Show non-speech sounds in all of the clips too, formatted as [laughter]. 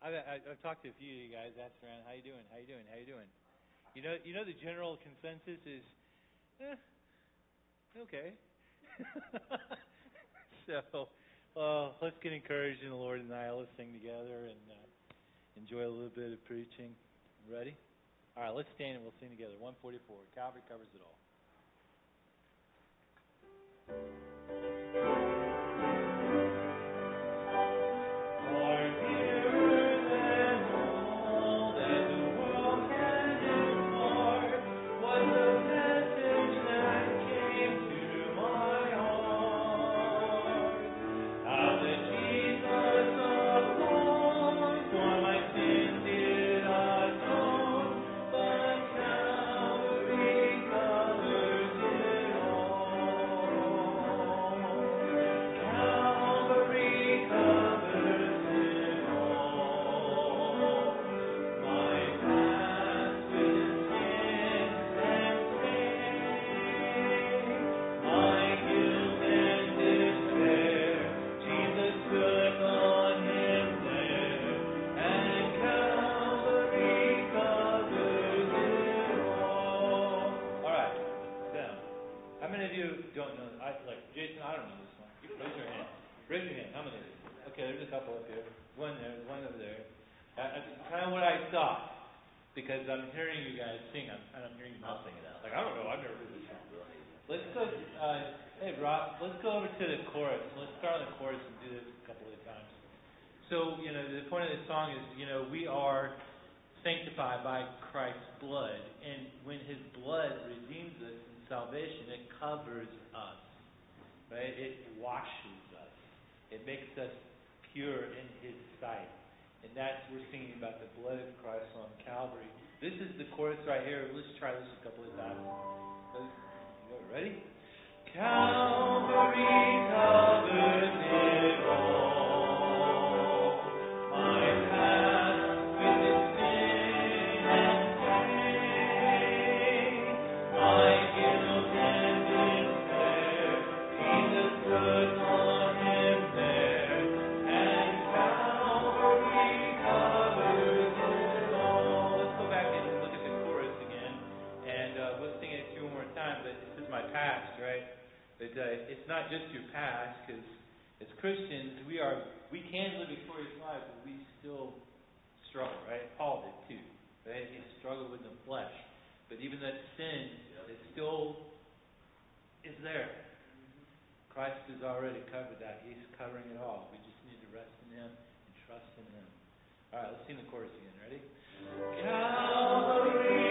I've, I've talked to a few of you guys, asked around, how you doing? How you doing? How you doing? You know, you know the general consensus is, eh, okay. [laughs] so, uh, let's get encouraged in the Lord tonight. Let's sing together and uh, enjoy a little bit of preaching. Ready? All right, let's stand and we'll sing together. 144. Calvary covers it all. Okay, there's a couple up here. One there, one over there. Uh, uh kind of what I thought, because I'm hearing you guys sing, I'm, and I'm hearing you not sing it out. Like, I don't know, I've never heard this song. Let's go, uh, hey, Rob, let's go over to the chorus. Let's start on the chorus and do this a couple of times. So, you know, the point of this song is, you know, we are sanctified by Christ's blood, and when his blood redeems us in salvation, it covers us, right? It washes us. It makes us pure in his sight. And that's we're singing about the blood of Christ on Calvary. This is the chorus right here. Let's try this a couple of times. You ready? Calvary covered him. But uh, it's not just your past, because as Christians, we are we can live victorious lives, but we still struggle, right? Paul did too, right? He struggled with the flesh, but even that sin, it still is there. Christ has already covered that. He's covering it all. We just need to rest in Him and trust in Him. All right, let's sing the chorus again. Ready? Calvary.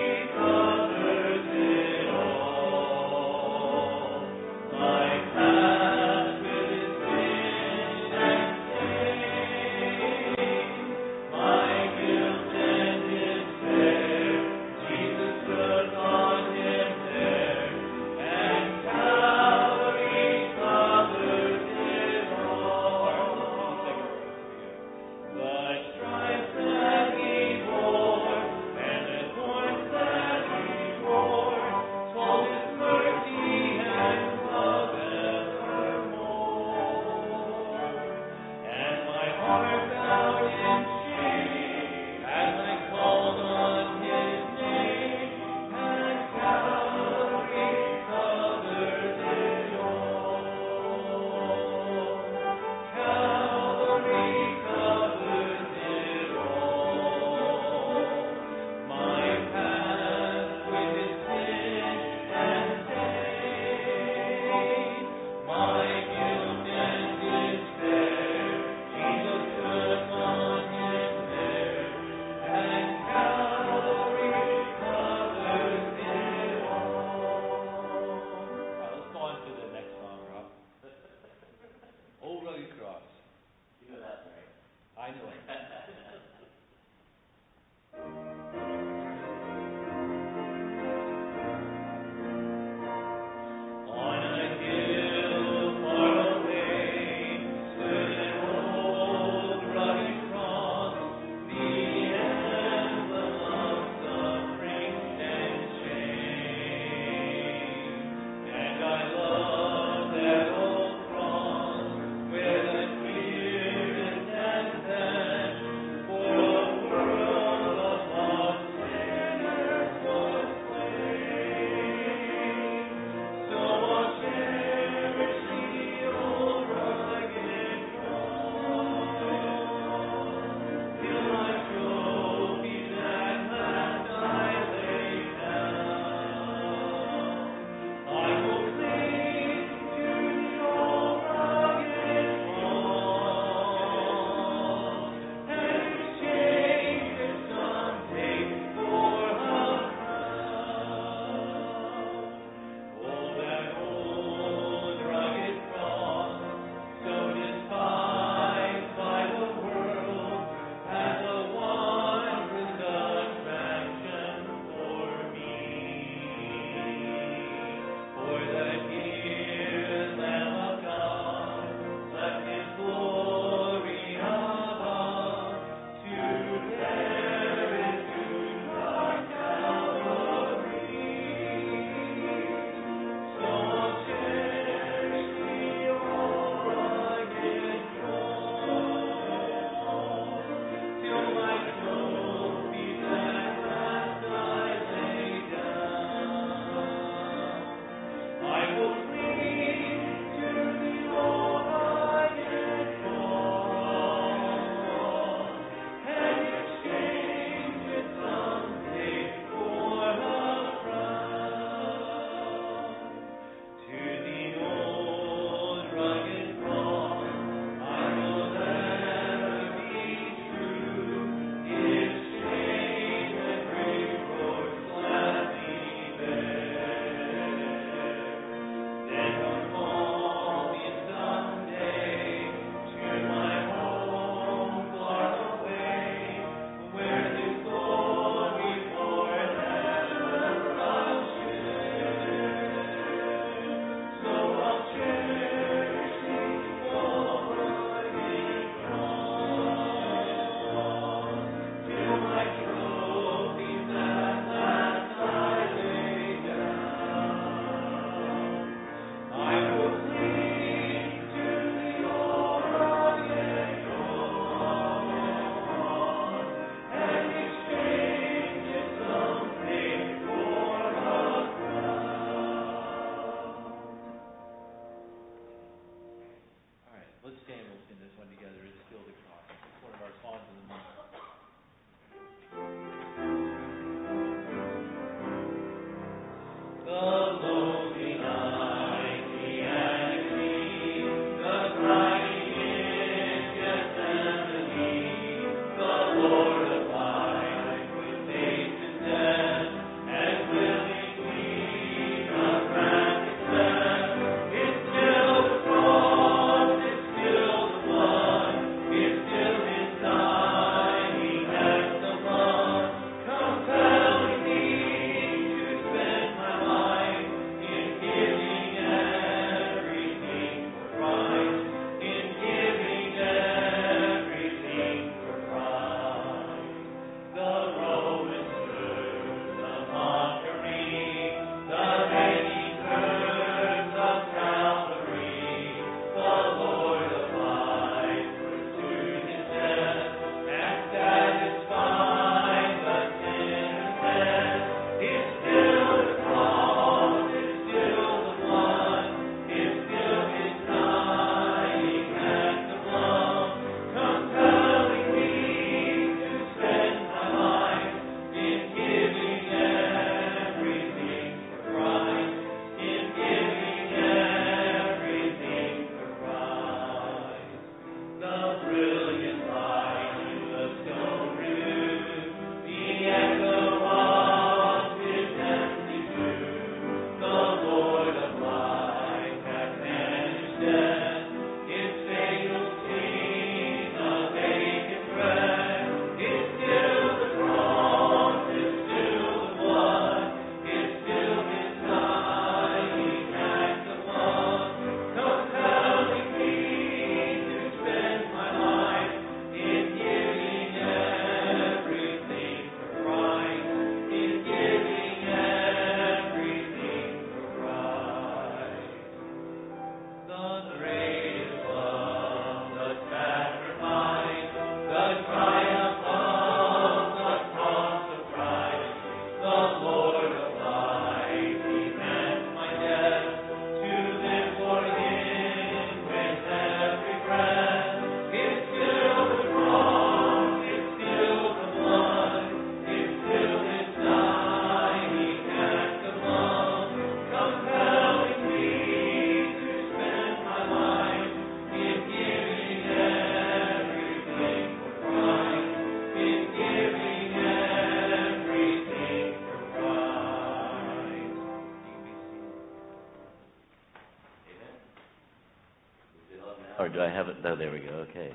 Do I have it? Oh, there we go. Okay.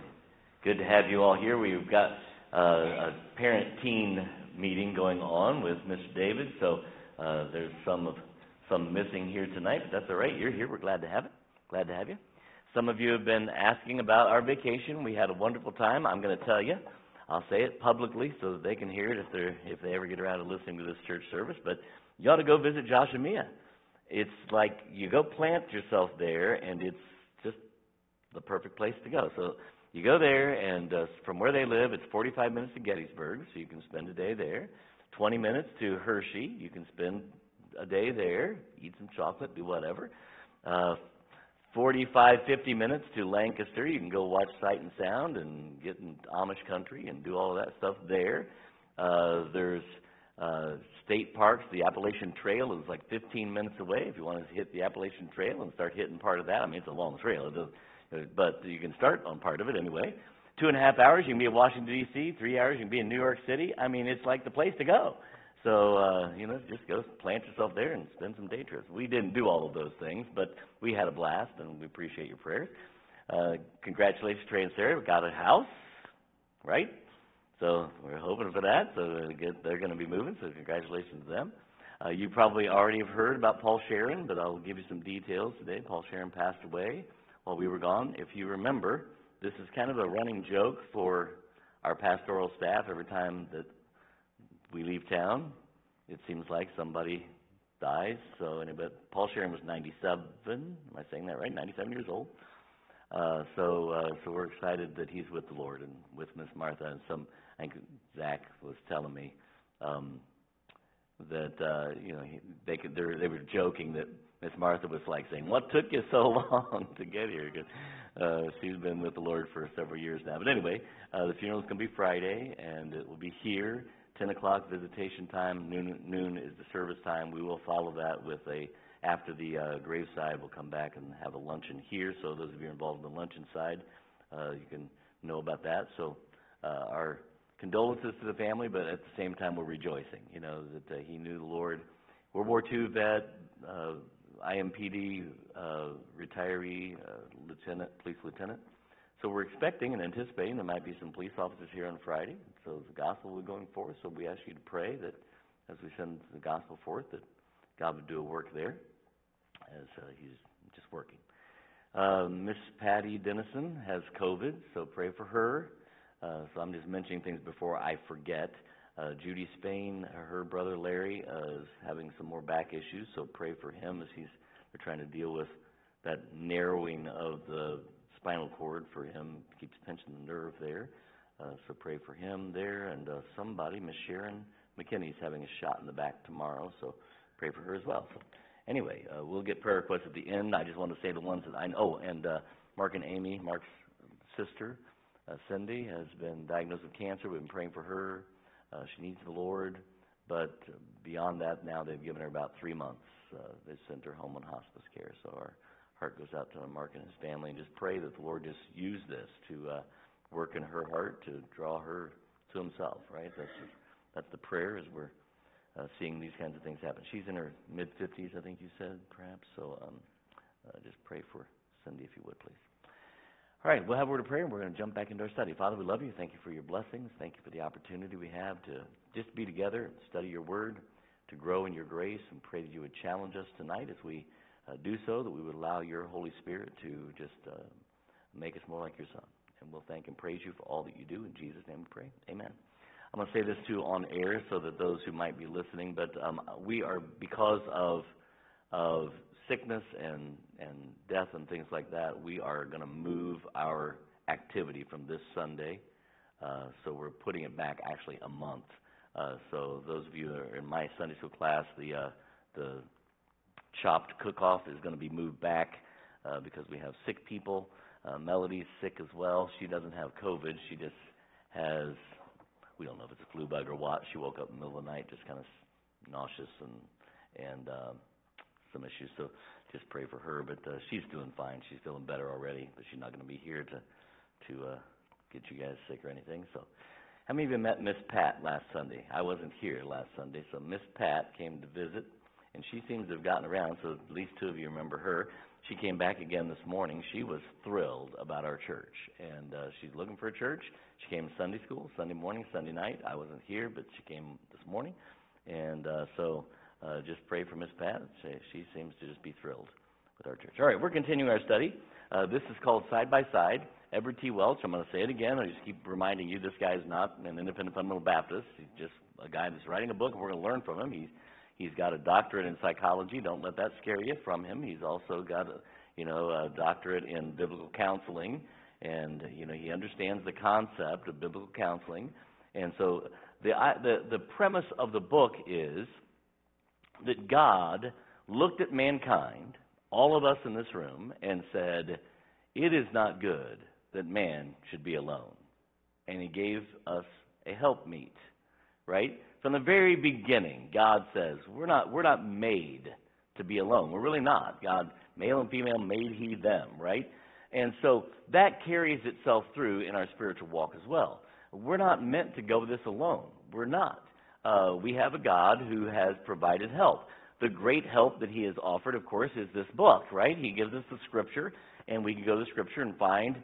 Good to have you all here. We've got uh, a parent-teen meeting going on with Mr. David, so uh, there's some of some missing here tonight, but that's all right. You're here. We're glad to have it. Glad to have you. Some of you have been asking about our vacation. We had a wonderful time. I'm going to tell you. I'll say it publicly so that they can hear it if they're if they ever get around to listening to this church service. But you ought to go visit Josh and Mia. It's like you go plant yourself there, and it's the perfect place to go. So you go there, and uh, from where they live, it's 45 minutes to Gettysburg, so you can spend a day there. 20 minutes to Hershey, you can spend a day there, eat some chocolate, do whatever. Uh, 45, 50 minutes to Lancaster, you can go watch Sight and Sound and get in Amish country and do all of that stuff there. Uh, there's uh, state parks. The Appalachian Trail is like 15 minutes away. If you want to hit the Appalachian Trail and start hitting part of that, I mean it's a long trail, it does, uh, but you can start on part of it anyway. Two and a half hours, you can be in Washington D.C. Three hours, you can be in New York City. I mean, it's like the place to go. So uh, you know, just go plant yourself there and spend some day trips. We didn't do all of those things, but we had a blast, and we appreciate your prayers. Uh, congratulations, Trey and Sarah. We got a house, right? So we're hoping for that. So they're going to be moving. So congratulations to them. Uh, you probably already have heard about Paul Sharon, but I'll give you some details today. Paul Sharon passed away while we were gone. If you remember, this is kind of a running joke for our pastoral staff. Every time that we leave town, it seems like somebody dies. So, anyway, Paul Sharon was 97. Am I saying that right? 97 years old. Uh, so, uh, so we're excited that he's with the Lord and with Miss Martha and some. I think Zach was telling me um, that uh, you know he, they could they were joking that Miss Martha was like saying, "What took you so [laughs] long to get here?" Because uh, she's been with the Lord for several years now. But anyway, uh, the funeral is going to be Friday, and it will be here. 10 o'clock visitation time. Noon, noon is the service time. We will follow that with a after the uh, graveside. We'll come back and have a luncheon here. So those of you involved in the luncheon side, uh, you can know about that. So uh, our condolences to the family, but at the same time, we're rejoicing. You know that uh, he knew the Lord. World War II vet, uh, IMPD uh, retiree, uh, lieutenant, police lieutenant. So we're expecting and anticipating there might be some police officers here on Friday. So the gospel will be going forth. So we ask you to pray that as we send the gospel forth, that God would do a work there, as uh, He's just working. Uh, Miss Patty Dennison has COVID, so pray for her. Uh, so I'm just mentioning things before I forget. Uh, Judy Spain, her brother Larry, uh, is having some more back issues, so pray for him as he's they're trying to deal with that narrowing of the spinal cord for him. Keeps pinching the nerve there, uh, so pray for him there. And uh, somebody, Miss Sharon McKinney, is having a shot in the back tomorrow, so pray for her as well. So anyway, uh, we'll get prayer requests at the end. I just want to say the ones that I know. Oh, and uh, Mark and Amy, Mark's sister. Uh, Cindy has been diagnosed with cancer. We've been praying for her. Uh, she needs the Lord, but beyond that, now they've given her about three months. Uh, they sent her home on hospice care. So our heart goes out to Mark and his family, and just pray that the Lord just use this to uh, work in her heart to draw her to Himself. Right? That's that's the prayer as we're uh, seeing these kinds of things happen. She's in her mid 50s, I think you said, perhaps. So um, uh, just pray for Cindy, if you would, please. All right, we'll have a word of prayer and we're going to jump back into our study. Father, we love you. Thank you for your blessings. Thank you for the opportunity we have to just be together, study your word, to grow in your grace, and pray that you would challenge us tonight as we uh, do so, that we would allow your Holy Spirit to just uh, make us more like your Son. And we'll thank and praise you for all that you do. In Jesus' name we pray. Amen. I'm going to say this too on air so that those who might be listening, but um, we are, because of, of sickness and, and death and things like that, we are going to move our activity from this Sunday. Uh, so we're putting it back actually a month. Uh, so those of you that are in my Sunday school class, the uh, the chopped cook-off is going to be moved back uh, because we have sick people. Uh, Melody's sick as well. She doesn't have COVID. She just has we don't know if it's a flu bug or what. She woke up in the middle of the night just kind of nauseous and and uh, some issues. So just pray for her. But uh, she's doing fine. She's feeling better already. But she's not going to be here to to uh, get you guys sick or anything. So. How many of you met Miss Pat last Sunday? I wasn't here last Sunday, so Miss Pat came to visit, and she seems to have gotten around, so at least two of you remember her. she came back again this morning. She was thrilled about our church, and uh, she's looking for a church. She came to Sunday school, Sunday morning, Sunday night. I wasn't here, but she came this morning, and uh, so uh, just pray for Miss Pat. She, seems to just be thrilled with our church. All right, we're continuing our study. Uh, this is called Side by Side. Edward T. Welch. I'm going to say it again. I just keep reminding you this guy is not an independent fundamental Baptist. He's just a guy that's writing a book, and we're going to learn from him. He's he's got a doctorate in psychology. Don't let that scare you from him. He's also got a you know a doctorate in biblical counseling, and you know he understands the concept of biblical counseling. And so the the the premise of the book is that God looked at mankind, all of us in this room, and said, "It is not good that man should be alone." And he gave us a helpmeet, right? From the very beginning, God says, we're not, we're not made to be alone. We're really not. God, male and female, made he them, right? And so that carries itself through in our spiritual walk as well. We're not meant to go this alone. We're not. Uh, we have a God who has provided help. The great help that He has offered, of course, is this book, right? He gives us the Scripture, and we can go to Scripture and find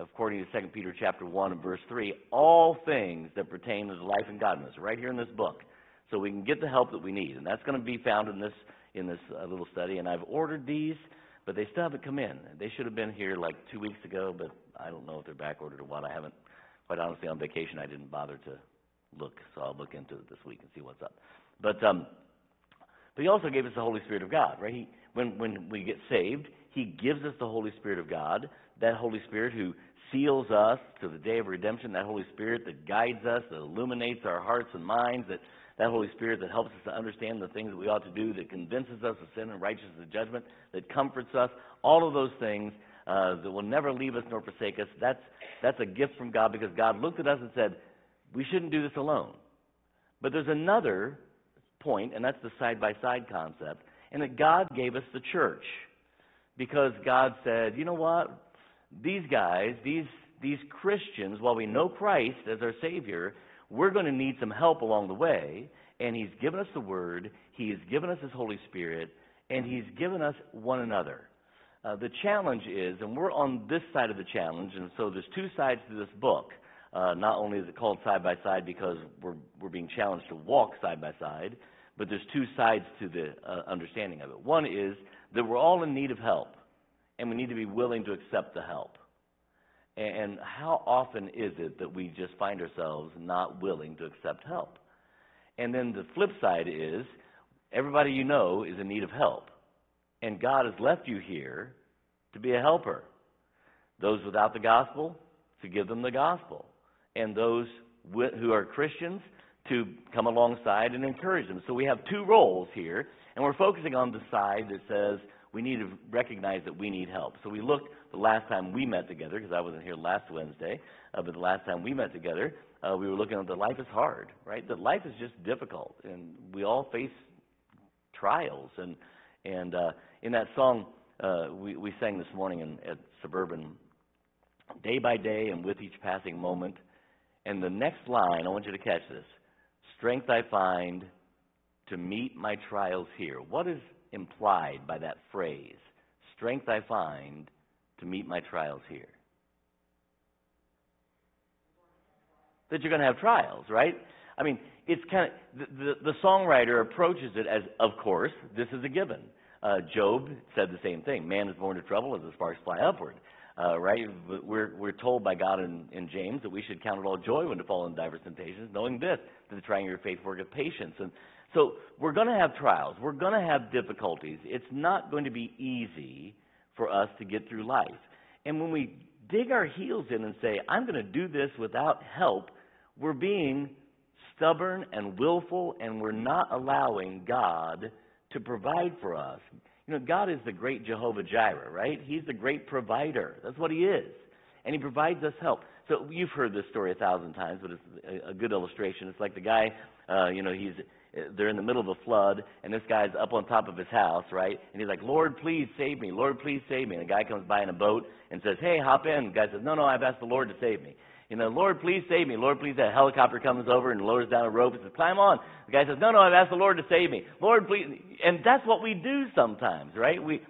according to 2 Peter chapter 1 and verse 3, all things that pertain to the life and godliness, right here in this book. So we can get the help that we need. And that's going to be found in this, in this uh, little study. And I've ordered these, but they still haven't come in. They should have been here like two weeks ago, but I don't know if they're back ordered or what. I haven't, quite honestly, on vacation, I didn't bother to look. So I'll look into it this week and see what's up. But, um, but he also gave us the Holy Spirit of God, right? He, when, when we get saved, he gives us the Holy Spirit of God, that Holy Spirit who seals us to the day of redemption, that Holy Spirit that guides us, that illuminates our hearts and minds, that, that Holy Spirit that helps us to understand the things that we ought to do, that convinces us of sin and righteousness and judgment, that comforts us, all of those things uh, that will never leave us nor forsake us, that's, that's a gift from God because God looked at us and said, we shouldn't do this alone. But there's another point, and that's the side by side concept, and that God gave us the church. Because God said, you know what? these guys, these, these Christians, while we know Christ as our Savior, we're going to need some help along the way. And He's given us the Word, He has given us His Holy Spirit, and He's given us one another. Uh, the challenge is, and we're on this side of the challenge, and so there's two sides to this book. Uh, not only is it called side by side because we're, we're being challenged to walk side by side, but there's two sides to the uh, understanding of it. One is that we're all in need of help and we need to be willing to accept the help. And how often is it that we just find ourselves not willing to accept help? And then the flip side is everybody you know is in need of help. And God has left you here to be a helper. Those without the gospel, to give them the gospel. And those who are Christians, to come alongside and encourage them. So we have two roles here, and we're focusing on the side that says, we need to recognize that we need help. So we looked the last time we met together, because I wasn't here last Wednesday, uh, but the last time we met together, uh, we were looking at that life is hard, right? That life is just difficult, and we all face trials. And and uh, in that song uh, we we sang this morning in, at Suburban, day by day and with each passing moment. And the next line, I want you to catch this: strength I find to meet my trials here. What is implied by that phrase? Strength I find to meet my trials here. That you're going to have trials, right? I mean, it's kind of the, the, the songwriter approaches it as, of course, this is a given. Uh, Job said the same thing. Man is born to trouble as the sparks fly upward. Uh, right? We're, we're told by God in, in James that we should count it all joy when to fall in diverse temptations, knowing this, that the trying of your faith worketh patience. And so we're going to have trials. We're going to have difficulties. It's not going to be easy for us to get through life. And when we dig our heels in and say, I'm going to do this without help, we're being stubborn and willful, and we're not allowing God to provide for us. You know, God is the great Jehovah Jireh, right? He's the great provider. That's what He is. And He provides us help. So you've heard this story a thousand times, but it's a, good illustration. It's like the guy, uh, you know, he's they're in the middle of a flood, and this guy's up on top of his house, right? And he's like, Lord, please save me. Lord, please save me. And the guy comes by in a boat and says, Hey, hop in. The guy says, No, no, I've asked the Lord to save me. You know, Lord, please save me. Lord, please. A helicopter comes over and lowers down a rope and says, Climb on. The guy says, No, no, I've asked the Lord to save me. Lord, please. And that's what we do sometimes, right? We,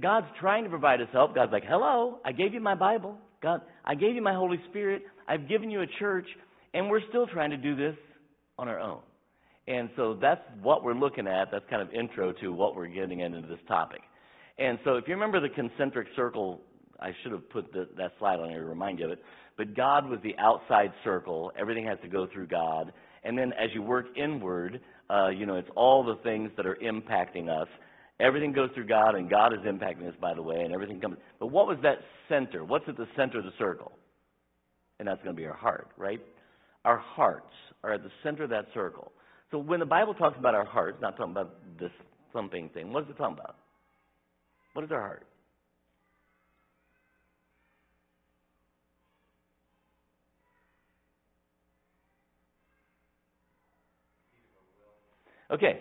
God's trying to provide us help. God's like, hello, I gave you my Bible. God, I gave you my Holy Spirit. I've given you a church, and we're still trying to do this on our own. And so that's what we're looking at. That's kind of intro to what we're getting into this topic. And so if you remember the concentric circle, I should have put the, that slide on here to remind you of it. But God was the outside circle. Everything has to go through God. And then as you work inward, uh, you know, it's all the things that are impacting us. Everything goes through God, and God is impacting us, by the way, and everything comes. But what was that center? What's at the center of the circle? And that's going to be our heart, right? Our hearts are at the center of that circle. So when the Bible talks about our hearts, not talking about this thumping thing, what is it talking about? What is our heart? Okay,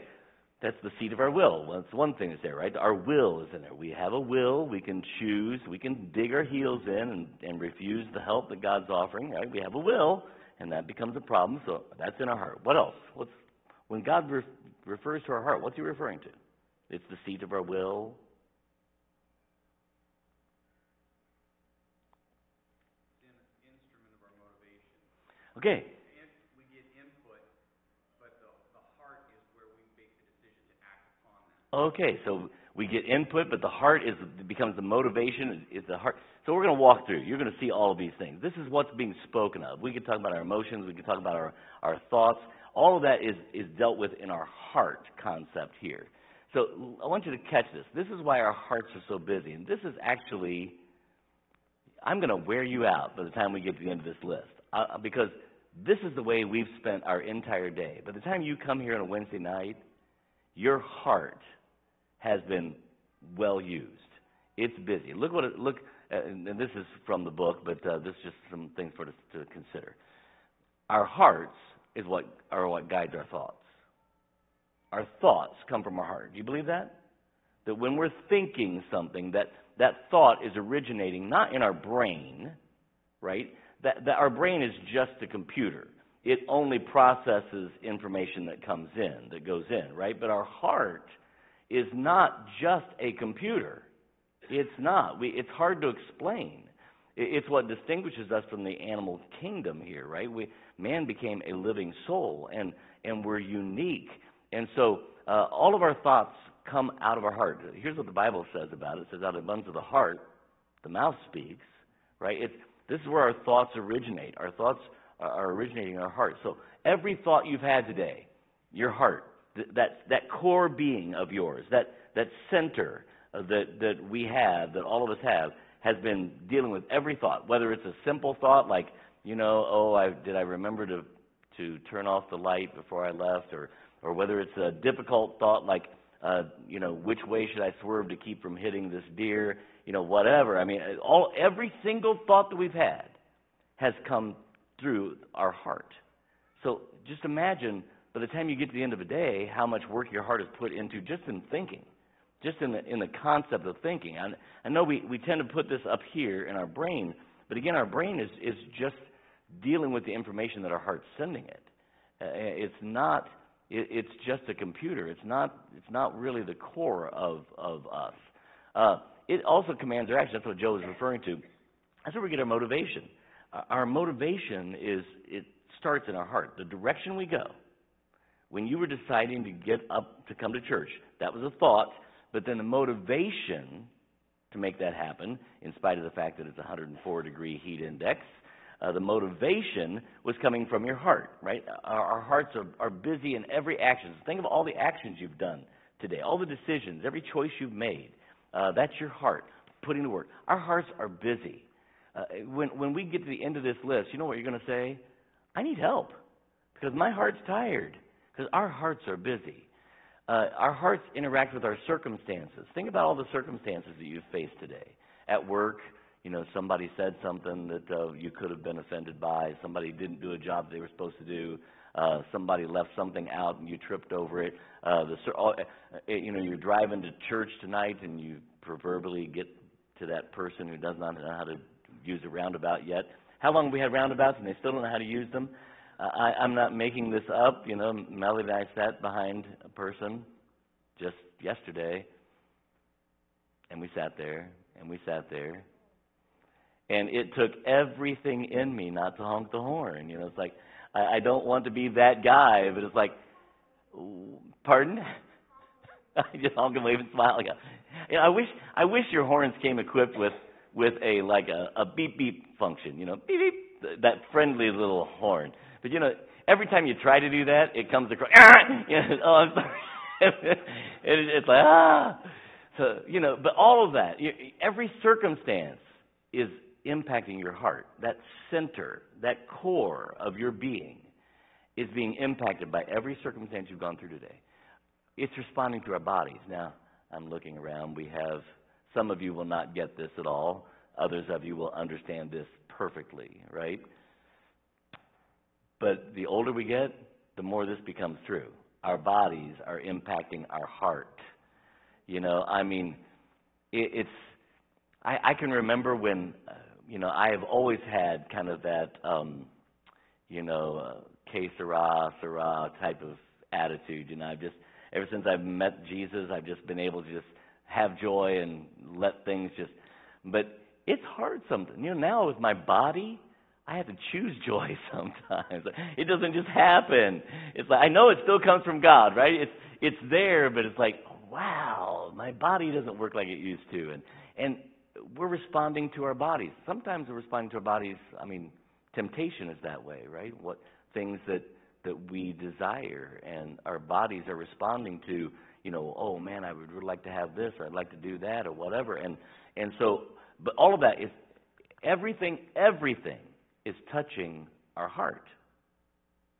that's the seat of our will. Well, that's one thing that's there, right? Our will is in there. We have a will. We can choose. We can dig our heels in and, and refuse the help that God's offering, right? We have a will, and that becomes a problem. So that's in our heart. What else? What's when God re- refers to our heart? What's He referring to? It's the seat of our will. Okay, in, we get input, but the, the heart is where we make the decision to act upon that. Okay, so we get input, but the heart is becomes the motivation. Is the heart? So we're going to walk through. You're going to see all of these things. This is what's being spoken of. We can talk about our emotions. We can talk about our our thoughts. All of that is is dealt with in our heart concept here. So I want you to catch this. This is why our hearts are so busy, and this is actually. I'm going to wear you out by the time we get to the end of this list, uh, because this is the way we've spent our entire day. By the time you come here on a Wednesday night, your heart has been well used. It's busy. Look what it, look, uh, and this is from the book, but uh, this is just some things for us to consider. Our hearts is what are what guides our thoughts. Our thoughts come from our heart. Do you believe that? That when we're thinking something, that that thought is originating not in our brain, right? That, that our brain is just a computer. It only processes information that comes in, that goes in, right? But our heart is not just a computer. It's not. We, it's hard to explain. It's what distinguishes us from the animal kingdom here, right? We, man became a living soul, and, and we're unique. And so uh, all of our thoughts come out of our heart. Here's what the Bible says about it. It says, out of the abundance of the heart, the mouth speaks, right? It's, this is where our thoughts originate. Our thoughts are, originating in our heart. So every thought you've had today, your heart, that, that core being of yours, that, that center that, that we have, that all of us have, has been dealing with every thought, whether it's a simple thought like, you know, oh, I, did I remember to, to turn off the light before I left, or, or whether it's a difficult thought like, uh, you know, which way should I swerve to keep from hitting this deer? You know, whatever. I mean, all every single thought that we've had has come through our heart. So just imagine by the time you get to the end of a day, how much work your heart has put into just in thinking, just in the in the concept of thinking. I, I know we, we tend to put this up here in our brain, but again, our brain is is just dealing with the information that our heart's sending it. Uh, it's not it, it's just a computer. It's not, it's not really the core of, of us. Uh, it also commands our action. That's what Joe is referring to. That's where we get our motivation. Uh, our motivation is, it starts in our heart. The direction we go. When you were deciding to get up to come to church, that was a thought, but then the motivation to make that happen, in spite of the fact that it's 104 degree heat index, uh, the motivation was coming from your heart, right? Our, our hearts are, are busy in every action. Think of all the actions you've done today, all the decisions, every choice you've made. Uh, that's your heart putting to work. Our hearts are busy. Uh, when, when we get to the end of this list, you know what you're going to say? I need help because my heart's tired because our hearts are busy. Uh, our hearts interact with our circumstances. Think about all the circumstances that you've faced today at work, you know, somebody said something that uh, you could have been offended by, somebody didn't do a job they were supposed to do, uh, somebody left something out and you tripped over it. Uh, the, uh, you know, you're driving to church tonight and you proverbially get to that person who does not know how to use a roundabout yet. How long have we had roundabouts and they still don't know how to use them? I, I'm not making this up. You know, Melody and I sat behind a person just yesterday And we sat there, and we sat there. And it took everything in me not to honk the horn. You know, it's like, I, I don't want to be that guy, but it's like, pardon? [laughs] I just honk and wave and smile. Like, you know, I wish, I wish your horns came equipped with, with a, like a, a beep beep function, you know, beep beep, that friendly little horn. But you know, every time you try to do that, it comes across, [laughs] [laughs] you know, oh, I'm sorry. [laughs] it, it's like, ah. So, you know, but all of that, every circumstance is impacting your heart. That center, that core of your being is being impacted by every circumstance you've gone through today. It's responding to our bodies. Now, I'm looking around. We have, some of you will not get this at all. Others of you will understand this perfectly, right? But the older we get, the more this becomes true. Our bodies are impacting our heart. You know, I mean, it, it's, I, I can remember when, uh, you know, I have always had kind of that, um, you know, uh, que sera, sera type of attitude. You know, I've just, ever since I've met Jesus, I've just been able to just have joy and let things just, but it's hard sometimes. You know, now with my body, I have to choose [laughs] joy sometimes. It doesn't just happen. It's like I know it still comes from God, right? It's it's there, but it's like, wow, my body doesn't work like it used to, and and we're responding to our bodies. Sometimes we're responding to our bodies. I mean, temptation is that way, right? What things that that we desire, and our bodies are responding to. You know, oh man, I would really like to have this, or I'd like to do that, or whatever, and and so, but all of that is everything, everything is touching our heart.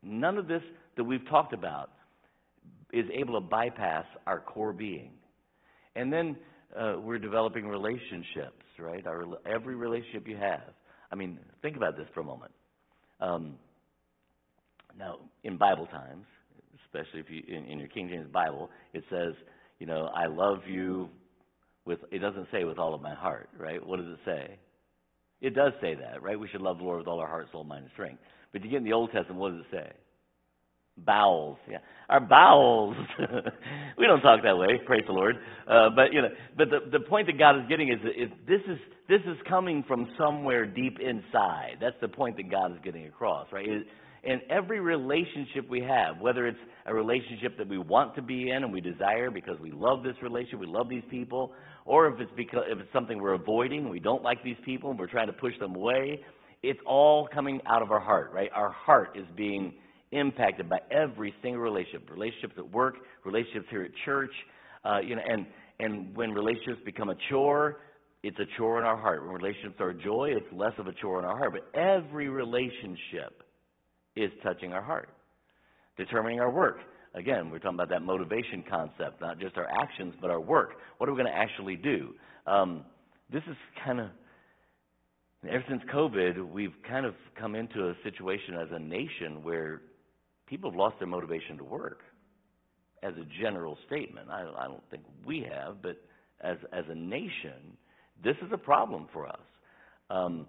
None of this that we've talked about is able to bypass our core being. And then uh, we're developing relationships, right? Our, every relationship you have. I mean, think about this for a moment. Um, now, in Bible times, especially if you in, in your King James Bible, it says, you know, I love you with. It doesn't say with all of my heart, right? What does it say? It does say that, right? We should love the Lord with all our heart, soul, mind, and strength. But you get in the Old Testament, what does it say? Bowels, yeah. Our bowels. [laughs] we don't talk that way, praise the Lord. Uh, but you know, but the the point that God is getting is, is this is this is coming from somewhere deep inside. That's the point that God is getting across, right? It, and every relationship we have, whether it's a relationship that we want to be in and we desire because we love this relationship, we love these people, or if it's because if it's something we're avoiding, we don't like these people and we're trying to push them away, it's all coming out of our heart, right? Our heart is being impacted by every single relationship, relationships at work, relationships here at church, uh, you know, and and when relationships become a chore, it's a chore in our heart. When relationships are joy, it's less of a chore in our heart. But every relationship is touching our heart, determining our work. Again, we're talking about that motivation concept, not just our actions, but our work. What are we going to actually do? Um, this is kind of, ever since COVID, we've kind of come into a situation as a nation where people have lost their motivation to work. As a general statement, I, I don't think we have, but as as a nation, this is a problem for us. Um,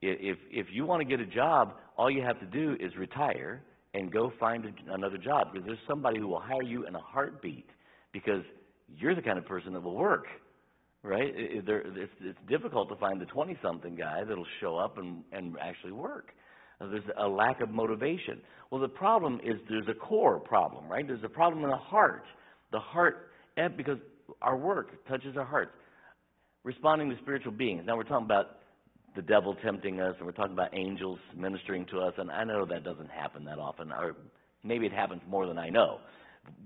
if if you want to get a job, all you have to do is retire and go find a, another job because there's somebody who will hire you in a heartbeat because you're the kind of person that will work, right? It, it, it's, it's difficult to find the 20-something guy that'll show up and, and actually work. Uh, there's a lack of motivation. Well, the problem is there's a core problem, right? There's a problem in the heart. The heart, eh, because our work touches our hearts. Responding to spiritual beings. Now we're talking about the devil tempting us, and we're talking about angels ministering to us, and I know that doesn't happen that often, or maybe it happens more than I know.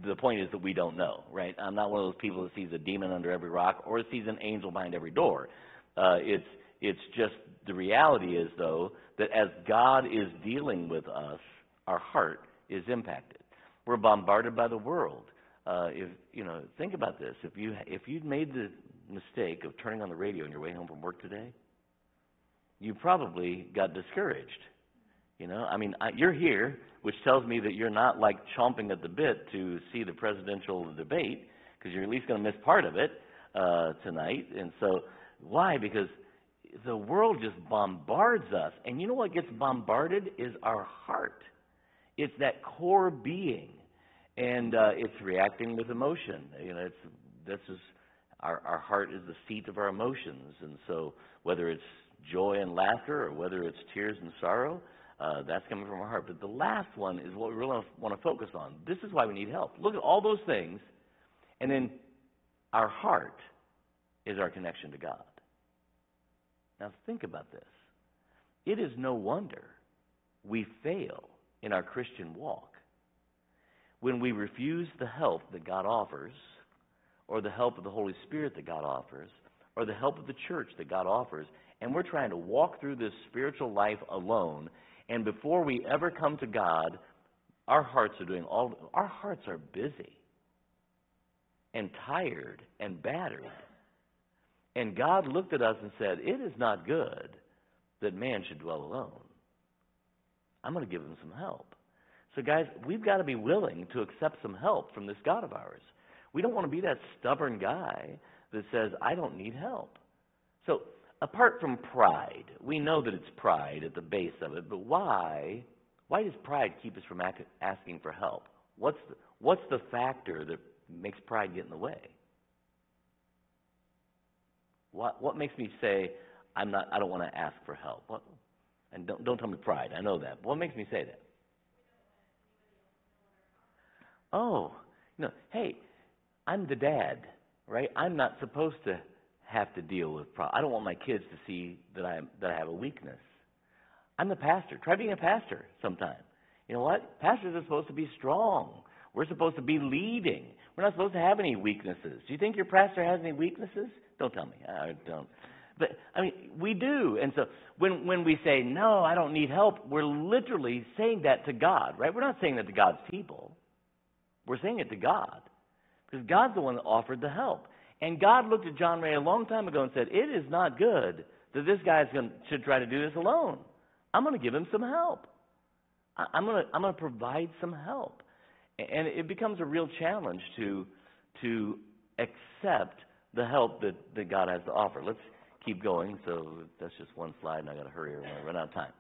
The point is that we don't know, right? I'm not one of those people that sees a demon under every rock or sees an angel behind every door. Uh, it's it's just the reality is though that as God is dealing with us, our heart is impacted. We're bombarded by the world. Uh, if you know, think about this. If you if you'd made the mistake of turning on the radio on your way home from work today, you probably got discouraged. You know, I mean, I, you're here, which tells me that you're not like chomping at the bit to see the presidential debate, because you're at least going to miss part of it uh, tonight. And so, why? Because the world just bombards us, and you know what gets bombarded is our heart. It's that core being, and uh, it's reacting with emotion. You know, it's this is Our, our heart is the seat of our emotions. And so, whether it's joy and laughter or whether it's tears and sorrow, uh, that's coming from our heart. But the last one is what we really want to focus on. This is why we need help. Look at all those things, and then our heart is our connection to God. Now, think about this. It is no wonder we fail in our Christian walk when we refuse the help that God offers, or the help of the Holy Spirit that God offers, or the help of the church that God offers, and we're trying to walk through this spiritual life alone, and before we ever come to God, our hearts are doing all, our hearts are busy and tired and battered. And God looked at us and said, It is not good that man should dwell alone. I'm going to give him some help. So, guys, we've got to be willing to accept some help from this God of ours. We don't want to be that stubborn guy that says, I don't need help. So, apart from pride, we know that it's pride at the base of it, but why? Why does pride keep us from asking for help? What's the, what's the factor that makes pride get in the way? What, what makes me say, I'm not, I don't want to ask for help? What, and don't, don't tell me pride, I know that. But what makes me say that? Oh, know, hey, I'm the dad, right? I'm not supposed to have to deal with problems. I don't want my kids to see that I that I have a weakness. I'm the pastor. Try being a pastor sometime. You know what? Pastors are supposed to be strong. We're supposed to be leading. We're not supposed to have any weaknesses. Do you think your pastor has any weaknesses? Don't tell me. I don't. But I mean, we do. And so when when we say no, I don't need help, we're literally saying that to God, right? We're not saying that to God's people. We're saying it to God. Because God's the one that offered the help. And God looked at John Ray a long time ago and said, It is not good that this guy should try to do this alone. I'm going to give him some help. I'm going to, I'm going to provide some help. And it becomes a real challenge to, to accept the help that, that God has to offer. Let's keep going. So that's just one slide, and I got to hurry or I run out of time.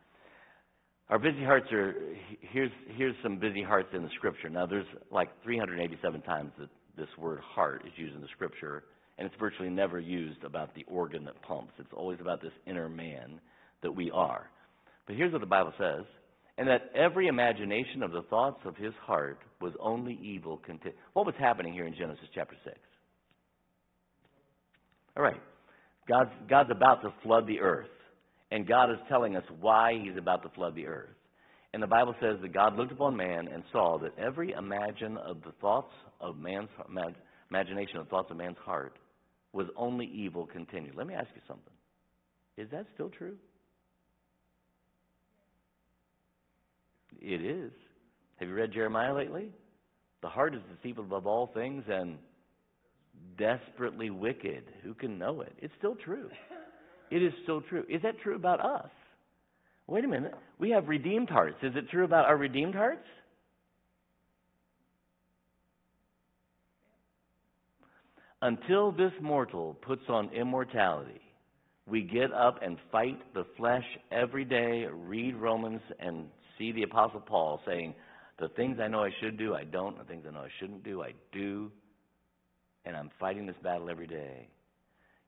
Our busy hearts are here's here's some busy hearts in the scripture. Now there's like 387 times that this word heart is used in the scripture, and it's virtually never used about the organ that pumps. It's always about this inner man that we are. But here's what the Bible says and that every imagination of the thoughts of his heart was only evil. Conti- what was happening here in Genesis chapter 6? All right. God's, God's about to flood the earth, and God is telling us why he's about to flood the earth. And the Bible says that God looked upon man and saw that every imagine of the thoughts of man's imagination of thoughts of man's heart was only evil continued. Let me ask you something. Is that still true? It is. Have you read Jeremiah lately? The heart is deceitful above all things and desperately wicked. Who can know it? It's still true. It is still true. Is that true about us? Wait a minute. We have redeemed hearts. Is it true about our redeemed hearts? Until this mortal puts on immortality, we get up and fight the flesh every day, read Romans, and see the Apostle Paul saying, The things I know I should do, I don't. The things I know I shouldn't do, I do. And I'm fighting this battle every day.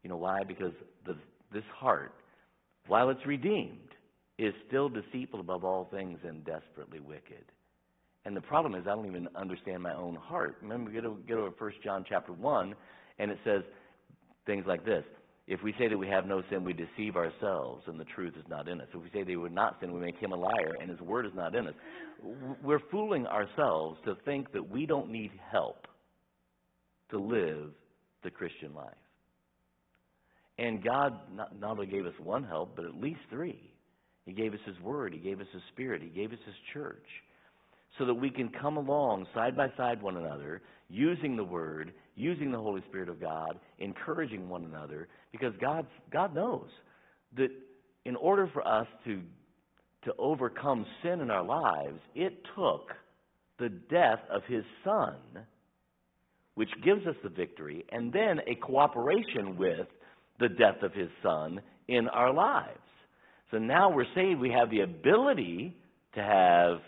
You know why? Because the, this heart, while it's redeemed, is still deceitful above all things and desperately wicked. And the problem is I don't even understand my own heart. Remember, get over, get over 1 John chapter 1, and it says things like this. If we say that we have no sin, we deceive ourselves, and the truth is not in us. If we say that we would not sin, we make him a liar, and his word is not in us. We're fooling ourselves to think that we don't need help to live the Christian life. And God not, not only gave us one help, but at least three. He gave us His Word, He gave us His Spirit, He gave us His church, so that we can come along side by side one another, using the Word, using the Holy Spirit of God, encouraging one another, because God, God knows that in order for us to, to overcome sin in our lives, it took the death of His Son, which gives us the victory, and then a cooperation with the death of His Son in our lives. So now we're saying we have the ability to have,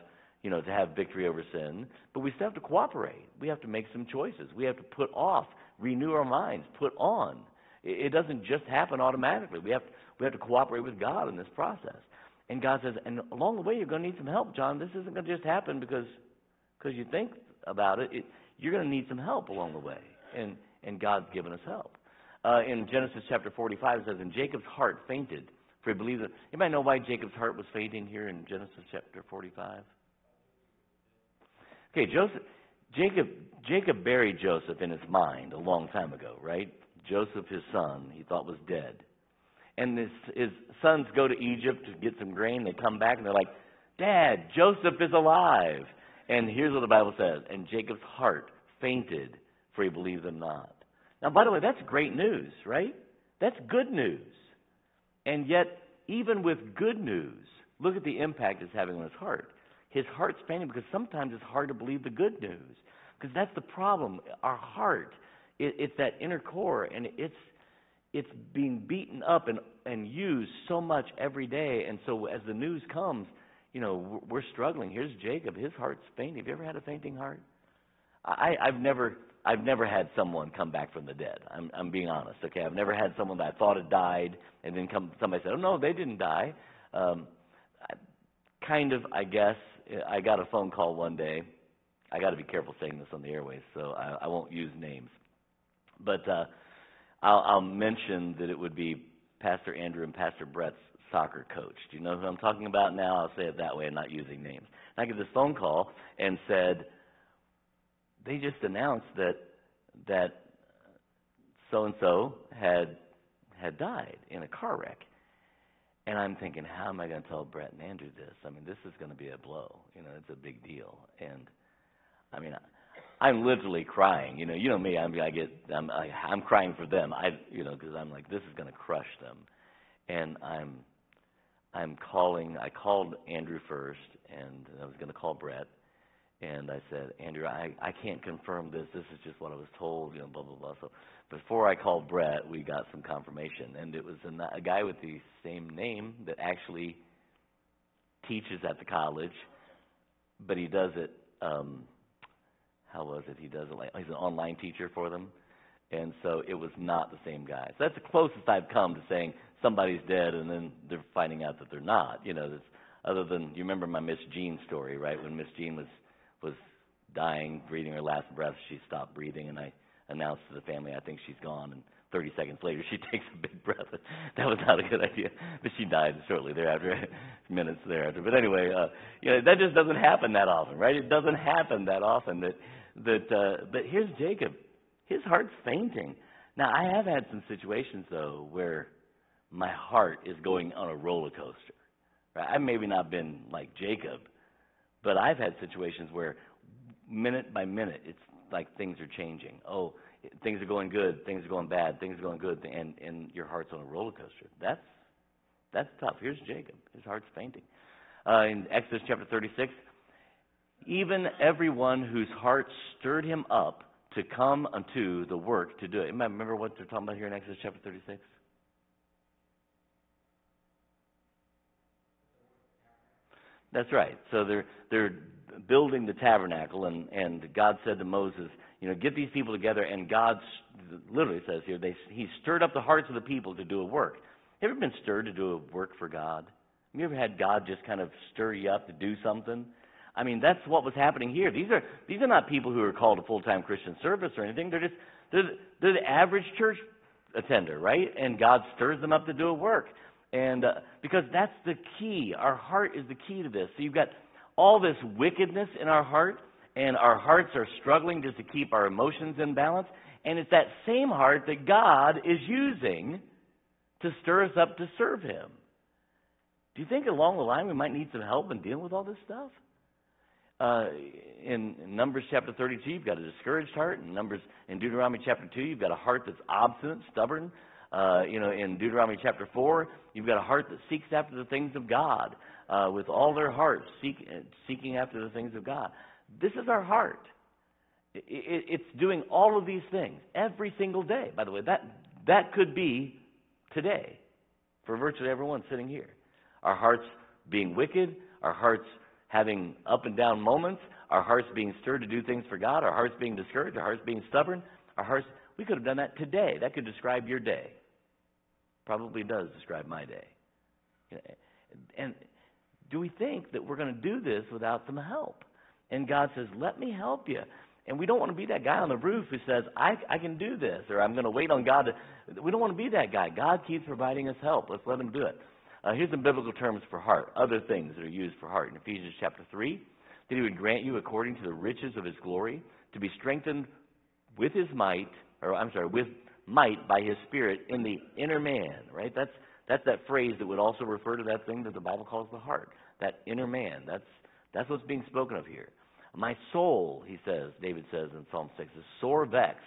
you know, to have victory over sin, but we still have to cooperate. We have to make some choices. We have to put off renew our minds, put on. It, doesn't just happen automatically. We have, we have to cooperate with God in this process. And God says, and along the way, you're going to need some help, John. This isn't going to just happen because because you think about it, it you're going to need some help along the way. And, and God's given us help. Uh, in Genesis chapter 45, it says, And Jacob's heart fainted, for he believed that. Anybody know why Jacob's heart was fainting here in Genesis chapter 45? Okay, Joseph, Jacob, Jacob buried Joseph in his mind a long time ago, right? Joseph, his son, he thought was dead. And his, his sons go to Egypt to get some grain. They come back and they're like, Dad, Joseph is alive. And here's what the Bible says And Jacob's heart fainted, for he believed them not. Now, by the way, that's great news, right? That's good news. And yet, even with good news, look at the impact it's having on his heart. His heart's fainting because sometimes it's hard to believe the good news. Because that's the problem. Our heart, it, it's that inner core, and it's it's being beaten up and and used so much every day. And so as the news comes, you know, we're struggling. Here's Jacob; his heart's fainting. Have you ever had a fainting heart? I, I've never I've never had someone come back from the dead. I'm, I'm being honest. Okay, I've never had someone that I thought had died, and then come somebody said, "Oh no, they didn't die." Um, kind of, I guess. I got a phone call one day. I got to be careful saying this on the airways, so I, I won't use names. But uh, I'll, I'll mention that it would be Pastor Andrew and Pastor Brett's soccer coach. Do you know who I'm talking about now? I'll say it that way and not using names. And I get this phone call and said, they just announced that that so and so had had died in a car wreck. And I'm thinking, how am I going to tell Brett and Andrew this? I mean, this is going to be a blow. You know, it's a big deal. And I mean, I, I'm literally crying. You know, you know me. I'm, I get, I'm, I, I'm crying for them. I, you know, because I'm like, this is going to crush them. And I'm, I'm calling. I called Andrew first, and I was going to call Brett, and I said, Andrew, I, I can't confirm this. This is just what I was told, you know, blah, blah, blah. So before I called Brett, we got some confirmation. And it was a, a guy with the same name that actually teaches at the college, but he does it, um, how was it? He does it like, he's an online teacher for them. And so it was not the same guy. So that's the closest I've come to saying somebody's dead and then they're finding out that they're not. You know, other than, you remember my Miss Jean story, right? When Miss Jean was was dying, breathing her last breath. She stopped breathing, and I announced to the family, I think she's gone. And 30 seconds later, she [laughs] takes a big breath. that was not a good idea, but she died shortly thereafter, [laughs] minutes thereafter. But anyway, uh, you know that just doesn't happen that often, right? It doesn't happen that often. That that. Uh, but here's Jacob. His heart's fainting. Now I have had some situations though where my heart is going on a roller coaster. Right? I've maybe not been like Jacob, but I've had situations where minute by minute, it's like things are changing. Oh, things are going good, things are going bad, things are going good, and, and your heart's on a roller coaster. That's, that's tough. Here's Jacob. His heart's fainting. Uh, in Exodus chapter 36, even everyone whose heart stirred him up to come unto the work to do it. Remember what they're talking about here in Exodus chapter 36? That's right. So they're they're building the tabernacle, and and God said to Moses, you know, get these people together. And God literally says here, they He stirred up the hearts of the people to do a work. You ever been stirred to do a work for God? Have you ever had God just kind of stir you up to do something? I mean, that's what was happening here. These are these are not people who are called to full time Christian service or anything. They're just they're they're the average church attender, right? And God stirs them up to do a work. And uh, because that's the key. Our heart is the key to this. So you've got all this wickedness in our heart, and our hearts are struggling just to keep our emotions in balance. And it's that same heart that God is using to stir us up to serve Him. Do you think along the line we might need some help in dealing with all this stuff? Uh, in, in Numbers chapter 32, you've got a discouraged heart. In Numbers, in Deuteronomy chapter 2, you've got a heart that's obstinate, stubborn. Uh, you know, in Deuteronomy chapter 4, you've got a heart that seeks after the things of God uh, with all their heart, seek, seeking after the things of God. This is our heart. It, it, it's doing all of these things every single day. By the way, that, that could be today for virtually everyone sitting here. Our hearts being wicked, our hearts having up and down moments, our hearts being stirred to do things for God, our hearts being discouraged, our hearts being stubborn, our hearts We could have done that today. That could describe your day. Probably does describe my day. And do we think that we're going to do this without some help? And God says, Let me help you. And we don't want to be that guy on the roof who says, I, I can do this, or I'm going to wait on God to. We don't want to be that guy. God keeps providing us help. Let's let Him do it. Uh, here's some biblical terms for heart, other things that are used for heart. In Ephesians chapter 3, that He would grant you, according to the riches of His glory, to be strengthened with His might, or I'm sorry, with might by His Spirit in the inner man, right? That's, that's that phrase that would also refer to that thing that the Bible calls the heart, that inner man. That's, that's what's being spoken of here. My soul, he says, David says in Psalm 6, is sore vexed.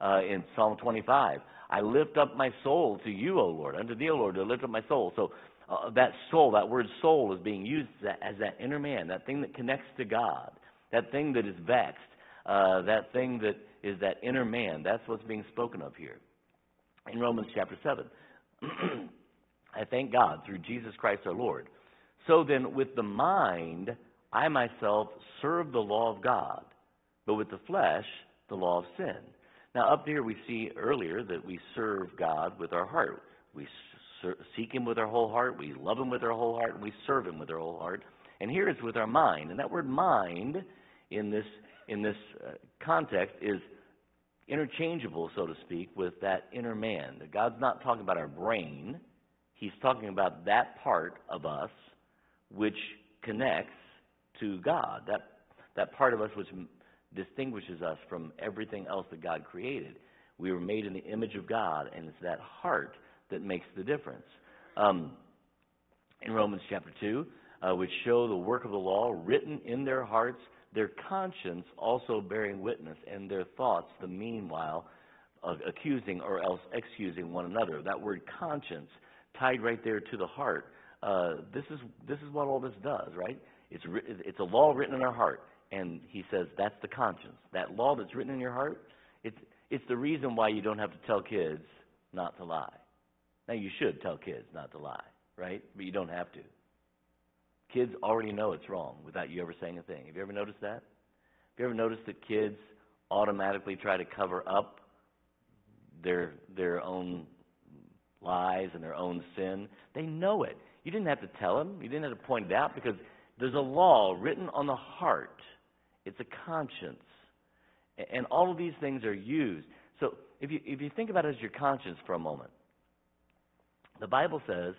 Uh, in Psalm 25, I lift up my soul to you, O Lord. Unto thee, O Lord, to lift up my soul. So uh, that soul, that word soul, is being used as that, inner man, that thing that connects to God, that thing that is vexed, uh, that thing that is that inner man. That's what's being spoken of here. In Romans chapter 7, [clears throat] I thank God through Jesus Christ our Lord. So then, with the mind, I myself serve the law of God, but with the flesh, the law of sin. Now, up here we see earlier that we serve God with our heart. We seek Him with our whole heart, we love Him with our whole heart, and we serve Him with our whole heart. And here it's with our mind. And that word mind in this, in this uh, context is interchangeable, so to speak, with that inner man. God's not talking about our brain, He's talking about that part of us which connects to God. That, that part of us which distinguishes us from everything else that God created. We were made in the image of God, and it's that heart that makes the difference. Um, in Romans chapter 2, uh, which show the work of the law written in their hearts, their conscience also bearing witness, and their thoughts, the meanwhile, uh, accusing or else excusing one another. That word conscience, tied right there to the heart. Uh, this is this is what all this does, right? It's, it's a law written in our heart. And he says that's the conscience. That law that's written in your heart, it's, it's the reason why you don't have to tell kids not to lie. Now, you should tell kids not to lie, right? But you don't have to. Kids already know it's wrong without you ever saying a thing. Have you ever noticed that? Have you ever noticed that kids automatically try to cover up their their own lies and their own sin? They know it. You didn't have to tell them. You didn't have to point it out because there's a law written on the heart, it's a conscience. And all of these things are used. So if you, if you think about it as your conscience for a moment, the Bible says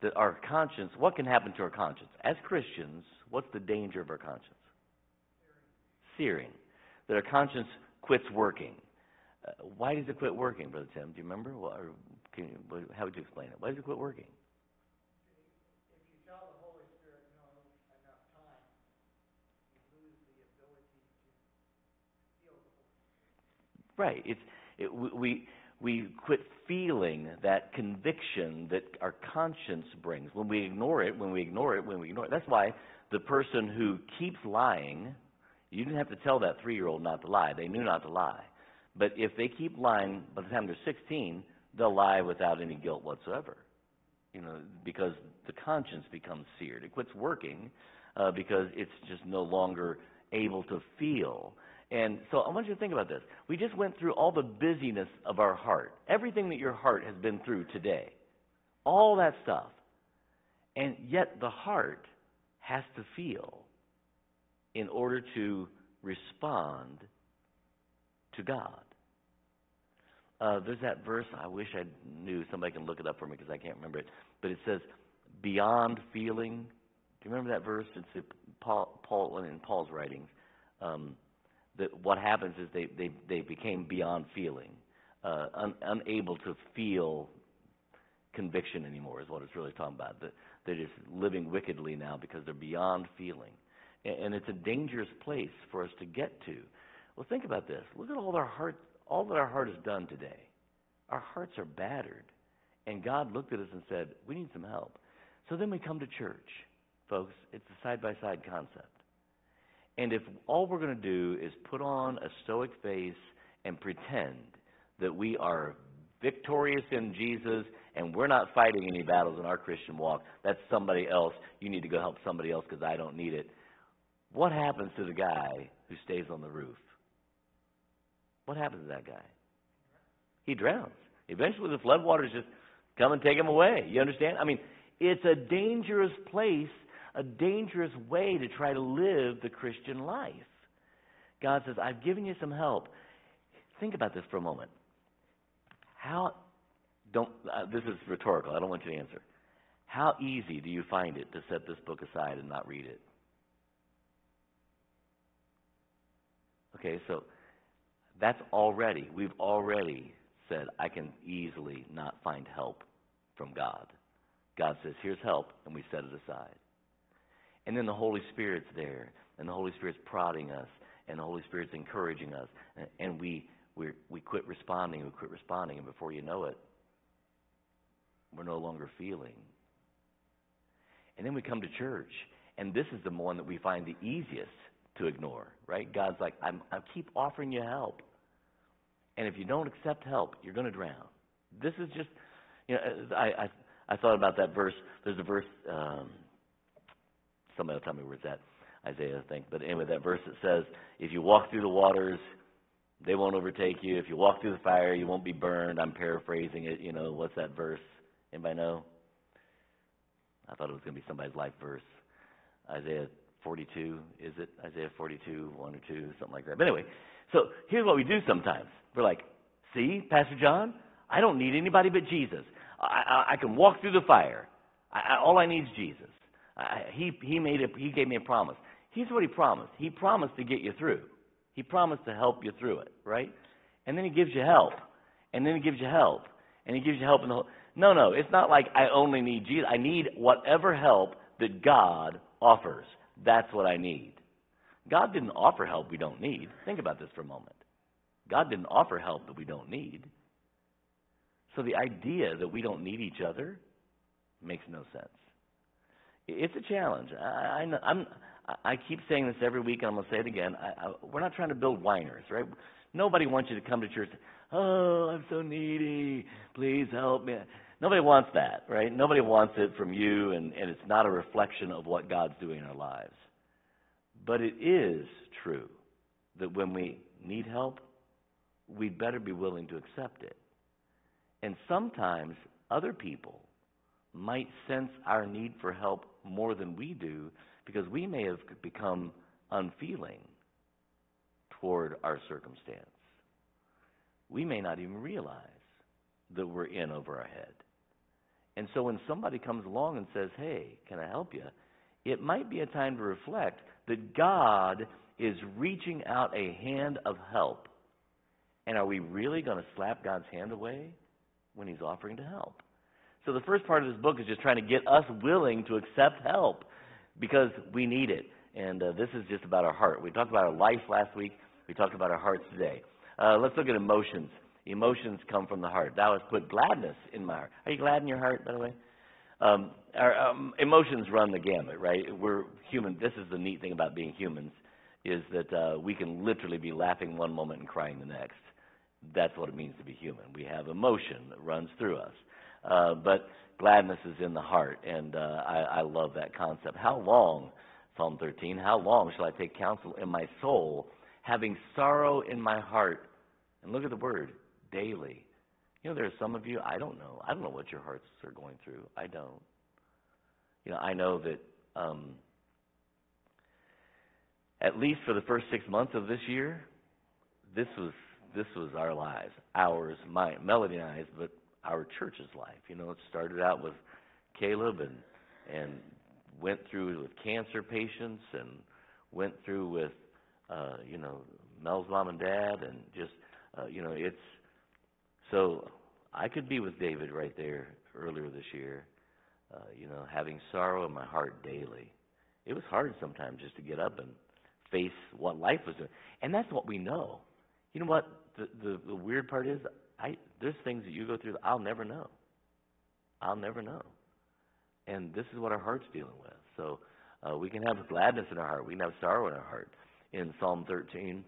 that our conscience, what can happen to our conscience? As Christians, what's the danger of our conscience? Searing. That our conscience quits working. Uh, why does it quit working, Brother Tim? Do you remember? Well, can you, how would you explain it? Why does it quit working? If you tell the Holy Spirit no enough time, you lose the ability to feel Right. It's it, we we quit feeling that conviction that our conscience brings when we ignore it. When we ignore it. When we ignore it. That's why the person who keeps lying, you didn't have to tell that three-year-old not to lie. They knew not to lie. But if they keep lying, by the time they're 16, they'll lie without any guilt whatsoever. You know, because the conscience becomes seared. It quits working uh, because it's just no longer able to feel and so I want you to think about this. We just went through all the busyness of our heart, everything that your heart has been through today, all that stuff. And yet the heart has to feel in order to respond to God. Uh, there's that verse, I wish I knew, somebody can look it up for me because I can't remember it, but it says, beyond feeling. Do you remember that verse? It's Paul, Paul in Paul's writings. Um, that what happens is they, they, they became beyond feeling, uh, un, unable to feel conviction anymore, is what it's really talking about. That they're just living wickedly now because they're beyond feeling. And, and it's a dangerous place for us to get to. Well, think about this. Look at all our heart, all that our heart has done today. Our hearts are battered. And God looked at us and said, We need some help. So then we come to church. Folks, it's a side by side concept. And if all we're going to do is put on a stoic face and pretend that we are victorious in Jesus and we're not fighting any battles in our Christian walk, that's somebody else. You need to go help somebody else because I don't need it. What happens to the guy who stays on the roof? What happens to that guy? he drowns. Eventually, the floodwaters just come and take him away. You understand? I mean, it's a dangerous place, a dangerous way to try to live the Christian life. God says, I've given you some help. Think about this for a moment. How, don't, uh, this is rhetorical, I don't want you to answer. How easy do you find it to set this book aside and not read it? Okay, so that's already, we've already said, I can easily not find help from God. God says, here's help, and we set it aside. And then the Holy Spirit's there, and the Holy Spirit's prodding us, and the Holy Spirit's encouraging us, and, we, we, we quit responding, we quit responding, and before you know it, we're no longer feeling. And then we come to church, and this is the one that we find the easiest to ignore, right? God's like, I'm, I keep offering you help. And if you don't accept help, you're going to drown. This is just, you know, I, I, I thought about that verse. There's a verse, um, somebody will tell me where it's at. Isaiah, I think. But anyway, that verse that says, if you walk through the waters, they won't overtake you. If you walk through the fire, you won't be burned. I'm paraphrasing it. You know, what's that verse? Anybody know? I thought it was going to be somebody's life verse. Isaiah 42, is it? Isaiah 42, 1 or 2, something like that. But anyway, so here's what we do sometimes. We're like, see, Pastor John, I don't need anybody but Jesus. I, I, I can walk through the fire. I, all I need is Jesus. He, he, made a, he gave me a promise. Here's what he promised. He promised to get you through. He promised to help you through it, right? And then he gives you help. And then he gives you help. And he gives you help in the whole. No, no, it's not like I only need Jesus. I need whatever help that God offers. That's what I need. God didn't offer help we don't need. Think about this for a moment. God didn't offer help that we don't need. So the idea that we don't need each other makes no sense. It's a challenge. I, I, I'm, I keep saying this every week, and I'm going to say it again. I, I, we're not trying to build whiners, right? Nobody wants you to come to church. Oh, I'm so needy. Please help me. Nobody wants that, right? Nobody wants it from you, and, and it's not a reflection of what God's doing in our lives. But it is true that when we need help, we'd better be willing to accept it. And sometimes other people might sense our need for help more than we do because we may have become unfeeling toward our circumstance. We may not even realize that we're in over our head. And so when somebody comes along and says, Hey, can I help you? It might be a time to reflect that God is reaching out a hand of help. And are we really going to slap God's hand away when He's offering to help? So the first part of this book is just trying to get us willing to accept help because we need it. And uh, this is just about our heart. We talked about our life last week. We talked about our hearts today. Uh, let's look at emotions. Emotions come from the heart. Thou hast put gladness in my heart. Are you glad in your heart, by the way? Um, our um, emotions run the gamut, right? We're human. This is the neat thing about being humans, is that uh, we can literally be laughing one moment and crying the next. That's what it means to be human. We have emotion that runs through us. Uh, but gladness is in the heart, and uh, I, I love that concept. How long, Psalm 13, how long shall I take counsel in my soul, having sorrow in my heart? And look at the word, daily. You know, there are some of you, I don't know. I don't know what your hearts are going through. I don't. You know, I know that um, at least for the first six months of this year, this was this was our lives, ours, my Melody and I's, but our church's life. You know, it started out with Caleb and and went through with cancer patients and went through with uh, you know Mel's mom and dad and just uh, you know it's so I could be with David right there earlier this year. Uh, you know, having sorrow in my heart daily. It was hard sometimes just to get up and face what life was doing, and that's what we know. You know what? The the, the weird part is I there's things that you go through that I'll never know. I'll never know. And this is what our heart's dealing with. So uh, we can have gladness in our heart. We can have sorrow in our heart. In Psalm 13,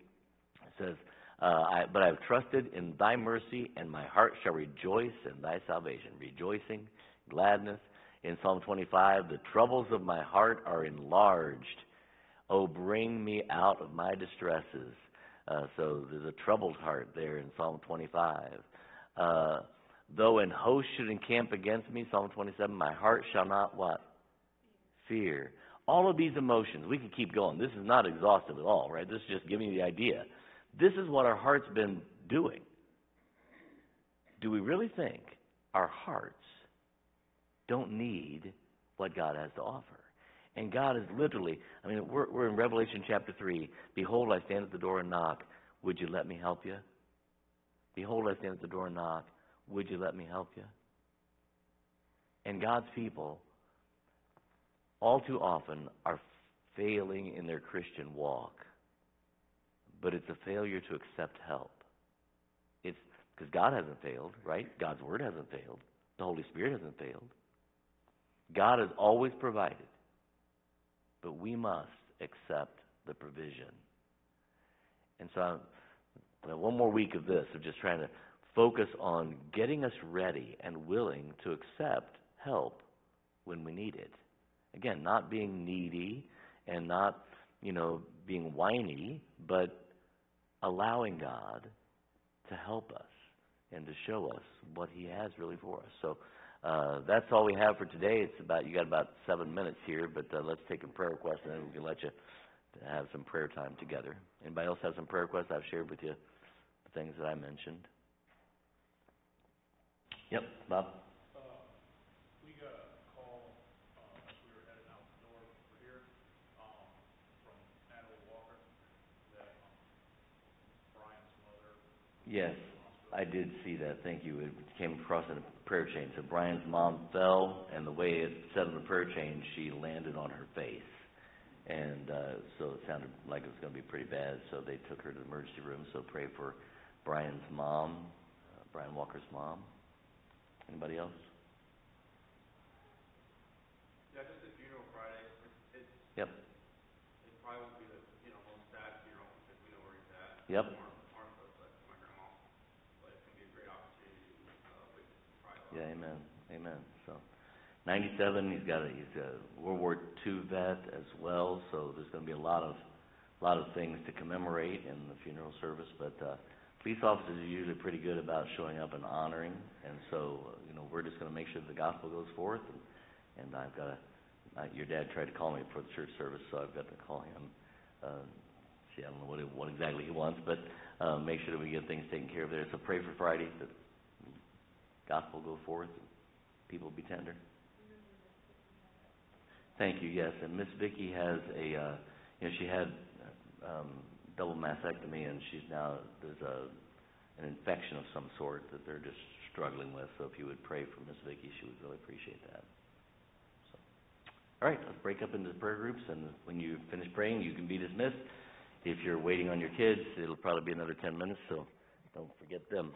it says, uh, I, But I have trusted in thy mercy, and my heart shall rejoice in thy salvation. Rejoicing, gladness. In Psalm 25, the troubles of my heart are enlarged. Oh, bring me out of my distresses. Uh, so there's a troubled heart there in Psalm 25. Uh, though an host should encamp against me, Psalm twenty-seven, my heart shall not what? Fear. All of these emotions, we can keep going. This is not exhaustive at all, right? This is just giving you the idea. This is what our heart's been doing. Do we really think our hearts don't need what God has to offer? And God is literally, I mean, we're, we're in Revelation chapter 3. Behold, I stand at the door and knock. Would you let me help you? Behold, I stand at the door and knock. Would you let me help you? And God's people, all too often, are failing in their Christian walk. But it's a failure to accept help. It's because God hasn't failed, right? God's Word hasn't failed. The Holy Spirit hasn't failed. God has always provided. But we must accept the provision. And so, I'm, one more week of this, of just trying to focus on getting us ready and willing to accept help when we need it. Again, not being needy and not, you know, being whiny, but allowing God to help us and to show us what He has really for us. So uh, that's all we have for today. It's about you got about seven minutes here, but uh, let's take a prayer request and then we can let you have some prayer time together. Anybody else have some prayer requests? I've shared with you the things that I mentioned. Yep, Bob. Uh, we got a call, uh, as we were heading out the door over here, um, from Natalie Walker, that, um, Brian's mother Yes, was in the hospital. I did see that. Thank you. It came across in a prayer chain. So Brian's mom fell, and the way it said in the prayer chain, she landed on her face. And uh, so it sounded like it was going to be pretty bad. So they took her to the emergency room. So pray for Brian's mom, uh, Brian Walker's mom. Anybody else? Yeah, just the funeral Friday, it's, it's, Yep. it probably won't be the, you know, most sad funeral, because we know where he's at. Yep. Mar- Martha, but my grandma, but it's gonna be a great opportunity, uh, with probably a lot. Yeah, amen, amen. So, ninety-seven. He's got a he's a World War II vet as well. So there's going to be a lot of lot of things to commemorate in the funeral service. But uh, police officers are usually pretty good about showing up and honoring. And so, uh, you know, we're just going to make sure the gospel goes forth. And, and I've got to. Uh, your dad tried to call me for the church service, so I've got to call him. Uh, see, I don't know what it, what exactly he wants, but uh, make sure that we get things taken care of there. So pray for Friday that gospel go forth, and people be tender. Thank you. Yes, and Miss Vicky has a, uh, you know, she had um, double mastectomy, and she's now there's a an infection of some sort that they're just struggling with. So if you would pray for Miss Vicky, she would really appreciate that. So, all right, let's break up into prayer groups, and when you finish praying, you can be dismissed. If you're waiting on your kids, it'll probably be another ten minutes, so don't forget them.